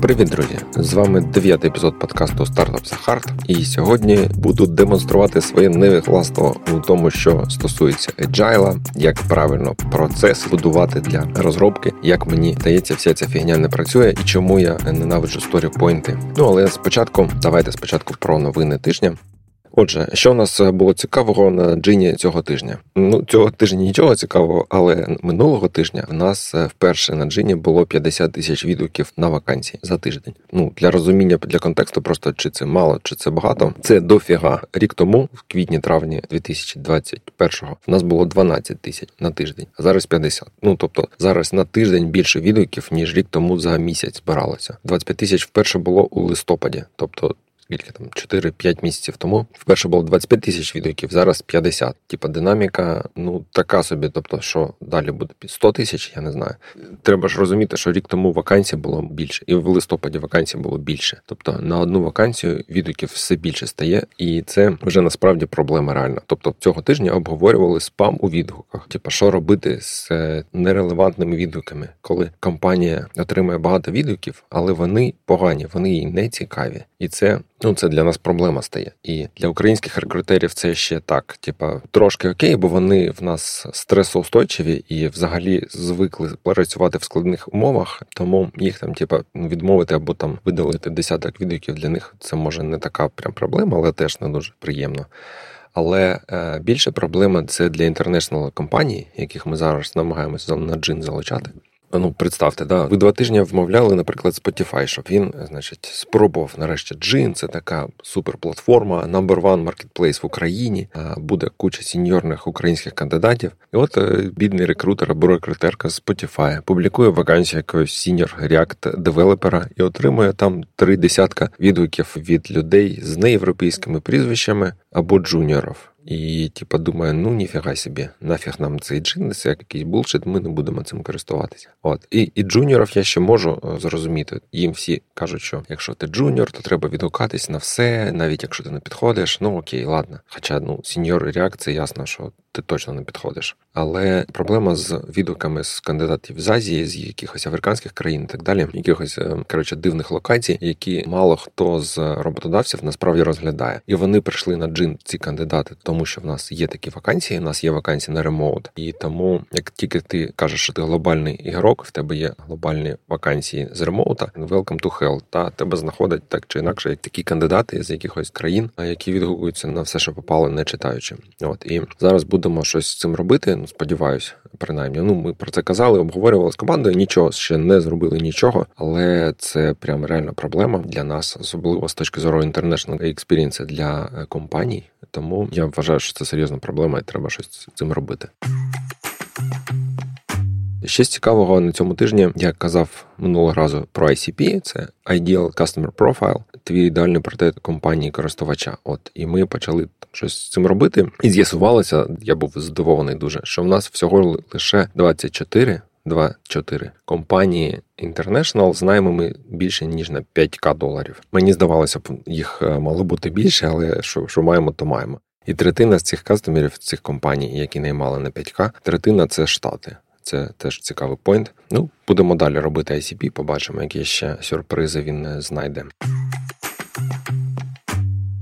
Привіт, друзі! З вами дев'ятий епізод подкасту Startups Hard. І сьогодні буду демонструвати своє невігластво у тому, що стосується agile, як правильно процес будувати для розробки, як мені здається, вся ця фігня не працює і чому я ненавиджу сторіпойнти. Ну але спочатку давайте спочатку про новини тижня. Отже, що в нас було цікавого на джині цього тижня? Ну цього тижня нічого цікавого, але минулого тижня в нас е, вперше на джині було 50 тисяч відгуків на вакансії за тиждень. Ну для розуміння для контексту, просто чи це мало, чи це багато. Це дофіга. Рік тому, в квітні-травні 2021-го, в нас було 12 тисяч на тиждень, а зараз 50. Ну тобто зараз на тиждень більше відгуків ніж рік тому за місяць збиралося. 25 тисяч вперше було у листопаді, тобто скільки там 4-5 місяців тому. Вперше було 25 тисяч відгуків, зараз 50. Типа динаміка, ну така собі. Тобто, що далі буде 100 тисяч, я не знаю. Треба ж розуміти, що рік тому вакансій було більше, і в листопаді вакансій було більше. Тобто на одну вакансію відгуків все більше стає, і це вже насправді проблема реальна. Тобто цього тижня обговорювали спам у відгуках. Типа, що робити з е, нерелевантними відгуками, коли компанія отримує багато відгуків, але вони погані, вони їй не цікаві, і це Ну, це для нас проблема стає. І для українських рекрутерів це ще так, типа трошки окей, бо вони в нас стресоустойчиві і взагалі звикли працювати в складних умовах, тому їх там, типа, відмовити або там видалити десяток відгуків для них це може не така прям проблема, але теж не дуже приємно. Але е, більше проблема це для інтернешнл компаній, яких ми зараз намагаємося на джин залучати. Ну, представте, да, ви два тижні вмовляли, наприклад, Spotify, щоб він, значить, спробував нарешті джин. Це така суперплатформа, number one marketplace в Україні. Буде куча сіньорних українських кандидатів. І от е, бідний рекрутер або рекрутерка з Spotify публікує вакансію якогось senior React девелопера і отримує там три десятка відгуків від людей з неєвропейськими прізвищами або джуніорів. І, типа, думаю, ну ніфіга собі, нафіг нам цей Djinni, це якийсь bullshit, ми не будемо цим користуватися. От і і джуніорів я ще можу е, зрозуміти. Їм всі кажуть, що якщо ти джуніор, то треба відгукатись на все, навіть якщо ти не підходиш. Ну окей, ладно. Хоча ну senior React, ясно, що ти точно не підходиш. Але проблема з відгуками з кандидатів з Азії, з якихось африканських країн і так далі, якихось е, коротше дивних локацій, які мало хто з роботодавців насправді розглядає, і вони прийшли на джин ці кандидати, тому що в нас є такі вакансії. У нас є вакансії на ремоут, і тому як тільки ти кажеш, що ти глобальний ігрок, в тебе є глобальні вакансії з ремоута, welcome to hell, та тебе знаходять так чи інакше, як такі кандидати з якихось країн, які відгукуються на все, що попало, не читаючи. От і зараз будемо щось з цим робити. Ну сподіваюся, принаймні. Ну ми про це казали, обговорювали з командою. Нічого ще не зробили нічого, але це прям реальна проблема для нас, особливо з точки зору International Experience для е, компаній. Тому я вважаю, що це серйозна проблема, і треба щось з цим робити. Ще з цікавого на цьому тижні я казав минулого разу про ICP, це Ideal Customer Profile, твій ідеальний портрет компанії користувача. От і ми почали щось з цим робити. І з'ясувалося, я був здивований дуже, що в нас всього лише 24 2-4 компанії International знаємо ми більше ніж на 5к доларів. Мені здавалося б, їх е, мало бути більше, але що що маємо, то маємо. І третина з цих кастомерів, цих компаній, які наймали на 5к, третина це штати. Це теж цікавий point. Ну, будемо далі робити ICP, побачимо, які ще сюрпризи він е, знайде.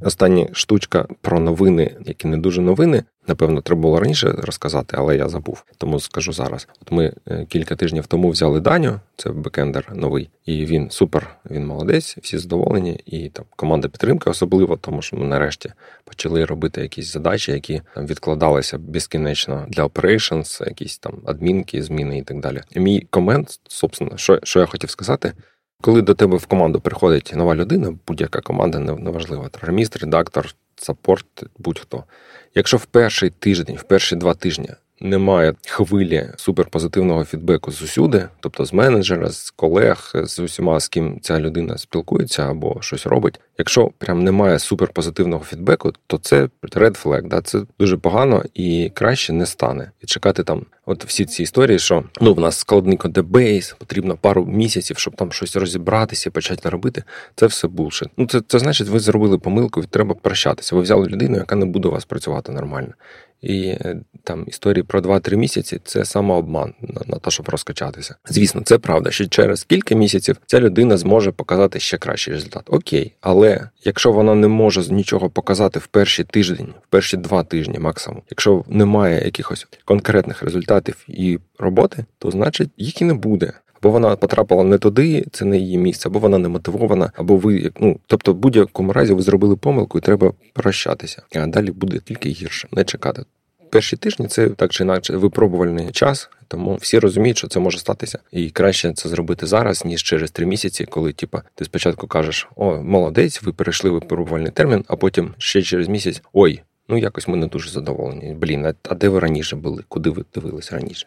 Остання штучка про новини, які не дуже новини. Напевно, треба було раніше розказати, але я забув, тому скажу зараз. От ми е, кілька тижнів тому взяли Даню, це бекендер новий, і він супер, він молодець, всі задоволені. І там команда підтримки особливо, тому що ми нарешті почали робити якісь задачі, які там відкладалися безкінечно для operations, якісь там адмінки, зміни і так далі. І Мій комент, собственно, що, що я хотів сказати. Коли до тебе в команду приходить нова людина, будь-яка команда неважлива, програміст, редактор, саппорт, будь-хто. Якщо в перший тиждень, в перші два тижні немає хвилі суперпозитивного фідбеку з усюди, тобто з менеджера, з колег, з усіма, з ким ця людина спілкується або щось робить. Якщо прям немає суперпозитивного фідбеку, то це red flag, да, це дуже погано і краще не стане. І чекати там, от всі ці історії, що ну в нас складний кодебейс, потрібно пару місяців, щоб там щось розібратися, почати робити. Це все булшит. Ну це це значить, ви зробили помилку, і треба прощатися. Ви взяли людину, яка не буде у вас працювати нормально. І е, там історії про 2-3 місяці це самообман на, на те, щоб розкачатися. Звісно, це правда, що через кілька місяців ця людина зможе показати ще кращий результат. Окей, але якщо вона не може нічого показати в перші тиждень, в перші два тижні максимум, якщо немає якихось конкретних результатів і роботи, то значить їх і не буде. Або вона потрапила не туди, це не її місце, або вона не мотивована, або ви ну тобто, в будь-якому разі ви зробили помилку і треба прощатися. А далі буде тільки гірше, не чекати. Перші тижні це так чи інакше випробувальний час, тому всі розуміють, що це може статися, і краще це зробити зараз, ніж через три місяці, коли типа ти спочатку кажеш, о, молодець, ви перейшли випробувальний термін, а потім ще через місяць ой, ну якось ми не дуже задоволені. Блін, а де ви раніше були? Куди ви дивились раніше?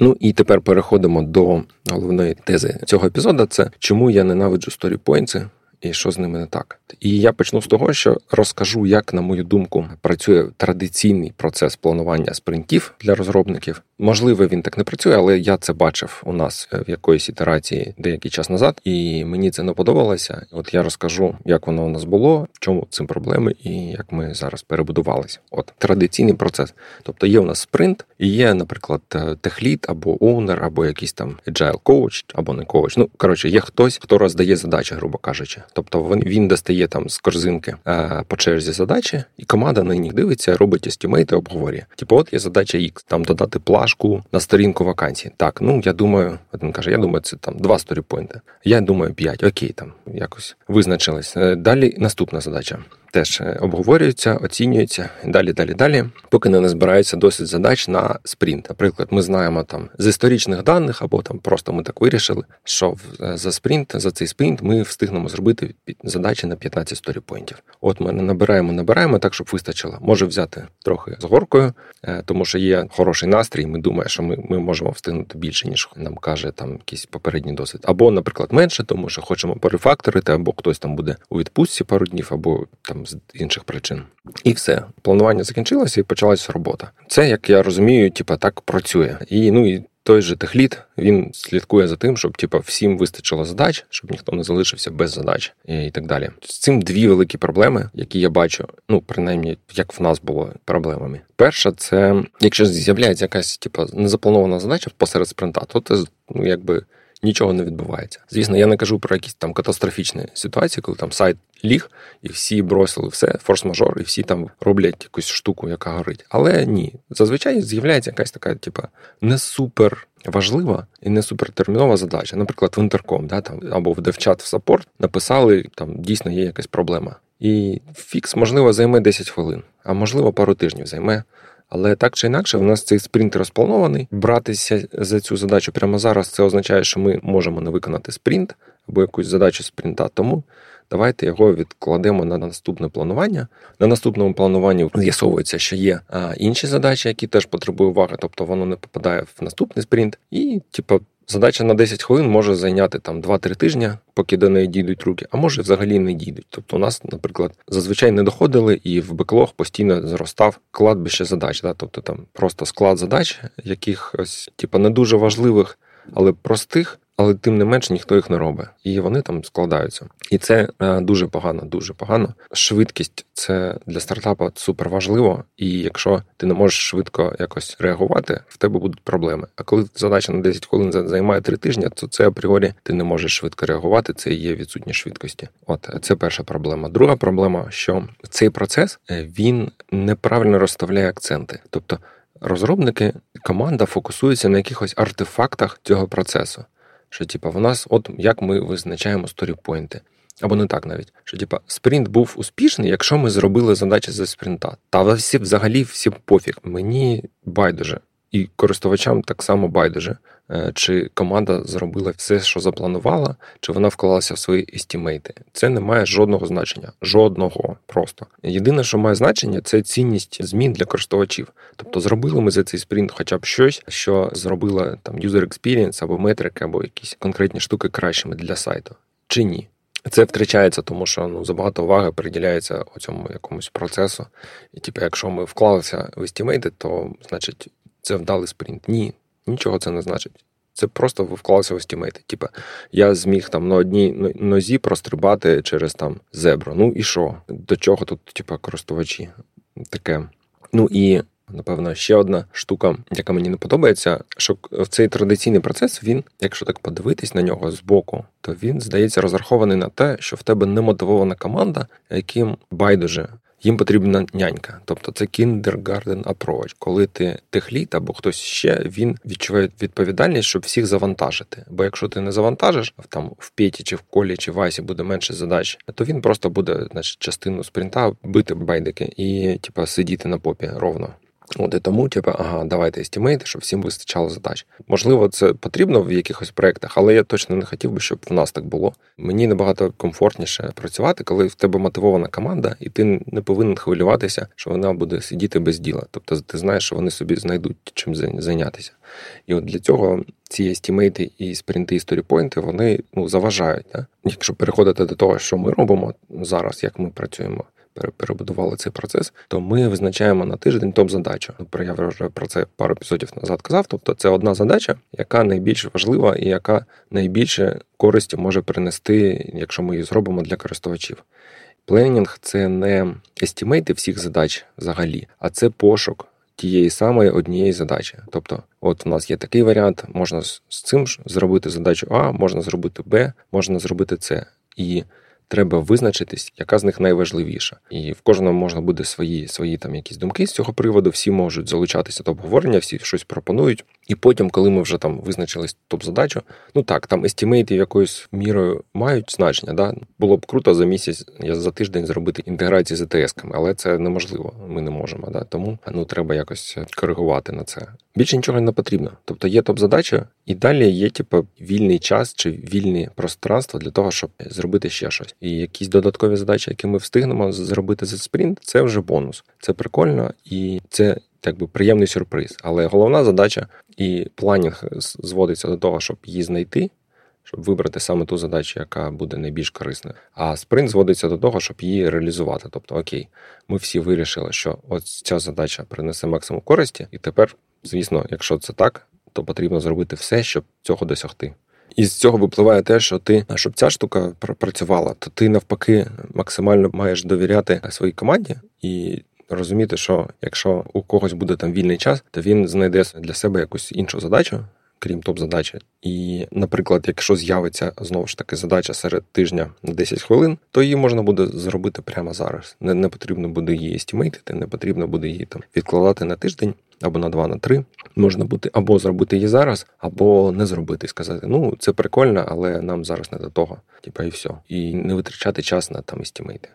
Ну і тепер переходимо до головної тези цього епізоду. Це чому я ненавиджу сторіпойнти і що з ними не так. І я почну з того, що розкажу, як, на мою думку, працює традиційний процес планування спринтів для розробників. Можливо, він так не працює, але я це бачив у нас в якоїсь ітерації деякий час назад, і мені це не подобалося. От я розкажу, як воно у нас було, в чому цим проблеми, і як ми зараз перебудувалися. От традиційний процес. Тобто є у нас спринт, і є, наприклад, техліт або оунер, або якийсь там agile коуч, або не коуч. Ну коротше, є хтось, хто роздає задачі, грубо кажучи. Тобто він достає там з корзинки е, по черзі задачі, і команда на них дивиться, робить естімейти, обговорює. Типу, от є задача X, там додати плашку на сторінку вакансій. Так, ну я думаю, один каже, я думаю, це там два сторіпойнти. Я думаю, п'ять. Окей, там якось визначились. Е, далі наступна задача теж е, обговорюються, оцінюються далі, далі, далі, поки не збирається досить задач на спринт. Наприклад, ми знаємо там з історичних даних, або там просто ми так вирішили, що е, за спринт, за цей спринт ми встигнемо зробити задачі на 15 сторіпойнтів. От ми набираємо, набираємо так, щоб вистачило. Може взяти трохи з горкою, е, тому що є хороший настрій. Ми думаємо, що ми ми можемо встигнути більше, ніж нам каже там якийсь попередній досвід. Або, наприклад, менше, тому що хочемо перефакторити, або хтось там буде у відпустці пару днів, або там з інших причин. І все. Планування закінчилося і почалася робота. Це, як я розумію, типа так працює. І ну і той же техліт він слідкує за тим, щоб типа всім вистачило задач, щоб ніхто не залишився без задач і так далі. З цим дві великі проблеми, які я бачу, ну принаймні, як в нас було проблемами. Перша, це якщо з'являється якась типа незапланована задача посеред спринта, то це ну якби нічого не відбувається. Звісно, я не кажу про якісь там катастрофічні ситуації, коли там сайт ліг, і всі бросили все, форс-мажор, і всі там роблять якусь штуку, яка горить. Але ні, зазвичай з'являється якась така, типа, не супер. Важлива і не супертермінова задача. Наприклад, в інтерком, да, там або в девчат в саппорт написали, там дійсно є якась проблема. І фікс, можливо, займе 10 хвилин, а можливо, пару тижнів займе. Але так чи інакше, в нас цей спринт розпланований. Братися за цю задачу прямо зараз це означає, що ми можемо не виконати спринт або якусь задачу спринта. Тому давайте його відкладемо на наступне планування. На наступному плануванні з'ясовується, що є інші задачі, які теж потребують уваги, тобто воно не попадає в наступний спринт, і типу, Задача на 10 хвилин може зайняти там 2-3 тижні, поки до неї дійдуть руки, а може взагалі не дійдуть. Тобто у нас, наприклад, зазвичай не доходили, і в беклог постійно зростав кладбище задач. Да? Тобто там просто склад задач, якихось, типу, не дуже важливих, але простих, але тим не менш ніхто їх не робить, і вони там складаються. І це е, дуже погано, дуже погано. Швидкість це для стартапа супер важливо, і якщо ти не можеш швидко якось реагувати, в тебе будуть проблеми. А коли задача на 10 хвилин займає 3 тижні, то це апріорі ти не можеш швидко реагувати. Це є відсутність швидкості. От це перша проблема. Друга проблема, що цей процес е, він неправильно розставляє акценти, тобто. Розробники команда фокусується на якихось артефактах цього процесу. Що, типа, в нас, от як ми визначаємо сторіпойнти. Або не так навіть, що типа спринт був успішний, якщо ми зробили задачі за спринта. Та всі взагалі всі пофіг. Мені байдуже. І користувачам так само байдуже, е, чи команда зробила все, що запланувала, чи вона вклалася в свої естімейти. Це не має жодного значення. Жодного просто. Єдине, що має значення, це цінність змін для користувачів. Тобто, зробили ми за цей спринт хоча б щось, що зробила там user experience або метрики, або якісь конкретні штуки кращими для сайту, чи ні. Це втрачається, тому що ну забагато уваги приділяється цьому якомусь процесу. І типу, якщо ми вклалися в естімейти, то значить це вдалий спринт. Ні, нічого це не значить. Це просто вклалося в естімейти. Типа, я зміг там на одній нозі прострибати через там зебру. Ну і що? До чого тут, типа, користувачі? Таке. Ну і Напевно, ще одна штука, яка мені не подобається, що в цей традиційний процес він, якщо так подивитись на нього збоку, то він здається розрахований на те, що в тебе немотивована команда, яким байдуже. Їм потрібна нянька, тобто це kindergarten approach. Коли ти техліт або хтось ще він відчуває відповідальність, щоб всіх завантажити. Бо якщо ти не завантажиш, там в п'яті чи в колі чи в Васі буде менше задач, то він просто буде значить, частину спринта бити байдики і типа сидіти на попі ровно. От і тому, типу, ага, давайте естімейти, щоб всім вистачало задач. Можливо, це потрібно в якихось проєктах, але я точно не хотів би, щоб в нас так було. Мені набагато комфортніше працювати, коли в тебе мотивована команда, і ти не повинен хвилюватися, що вона буде сидіти без діла. Тобто, ти знаєш, що вони собі знайдуть чим зайнятися. І от для цього ці естімейти і спринти, і сторіпойнти, вони ну заважають. Да? Якщо переходити до того, що ми робимо зараз, як ми працюємо перебудували цей процес, то ми визначаємо на тиждень топ-задачу. Я вже про це пару епізодів назад казав. Тобто, це одна задача, яка найбільш важлива і яка найбільше користі може принести, якщо ми її зробимо для користувачів. Пленінг це не естімейти всіх задач взагалі, а це пошук тієї самої однієї задачі. Тобто, от у нас є такий варіант, можна з цим ж зробити задачу А, можна зробити Б, можна зробити С. І треба визначитись, яка з них найважливіша. І в кожному можна буде свої свої там якісь думки з цього приводу. Всі можуть залучатися до обговорення, всі щось пропонують. І потім, коли ми вже там визначились топ-задачу, ну так, там естімейти якоюсь мірою мають значення. Да? Було б круто за місяць, я за тиждень зробити інтеграції з ЕТС-ками, але це неможливо. Ми не можемо. Да? Тому ну треба якось коригувати на це. Більше нічого не потрібно. Тобто є топ-задача, і далі є, типу, вільний час чи вільне пространство для того, щоб зробити ще щось. І якісь додаткові задачі, які ми встигнемо зробити за спринт, це вже бонус. Це прикольно і це якби приємний сюрприз. Але головна задача і планінг зводиться до того, щоб її знайти. Щоб вибрати саме ту задачу, яка буде найбільш корисною. А спринт зводиться до того, щоб її реалізувати. Тобто, окей, ми всі вирішили, що ось ця задача принесе максимум користі, і тепер, звісно, якщо це так, то потрібно зробити все, щоб цього досягти. І з цього випливає те, що ти, щоб ця штука працювала, то ти навпаки максимально маєш довіряти своїй команді і розуміти, що якщо у когось буде там вільний час, то він знайде для себе якусь іншу задачу. Крім топ-задачі. І, наприклад, якщо з'явиться знову ж таки задача серед тижня на 10 хвилин, то її можна буде зробити прямо зараз. Не не потрібно буде її естімейтити, не потрібно буде її там відкладати на тиждень або на два, на три. Можна буде або зробити її зараз, або не зробити сказати: ну це прикольно, але нам зараз не до того. Типа і все. І не витрачати час на там естімейти.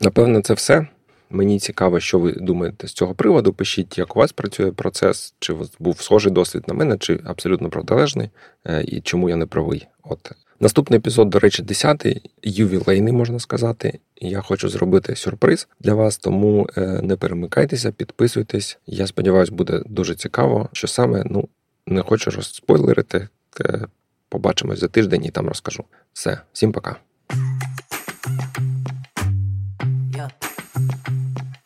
Напевно, це все. Мені цікаво, що ви думаєте з цього приводу. Пишіть, як у вас працює процес, чи був схожий досвід на мене, чи абсолютно протилежний, е, і чому я не правий. От наступний епізод, до речі, 10-й, ювілейний, можна сказати. Я хочу зробити сюрприз для вас, тому е, не перемикайтеся, підписуйтесь. Я сподіваюся, буде дуже цікаво. Що саме, ну не хочу розспойлерити. Е, побачимось за тиждень і там розкажу. Все, всім пока.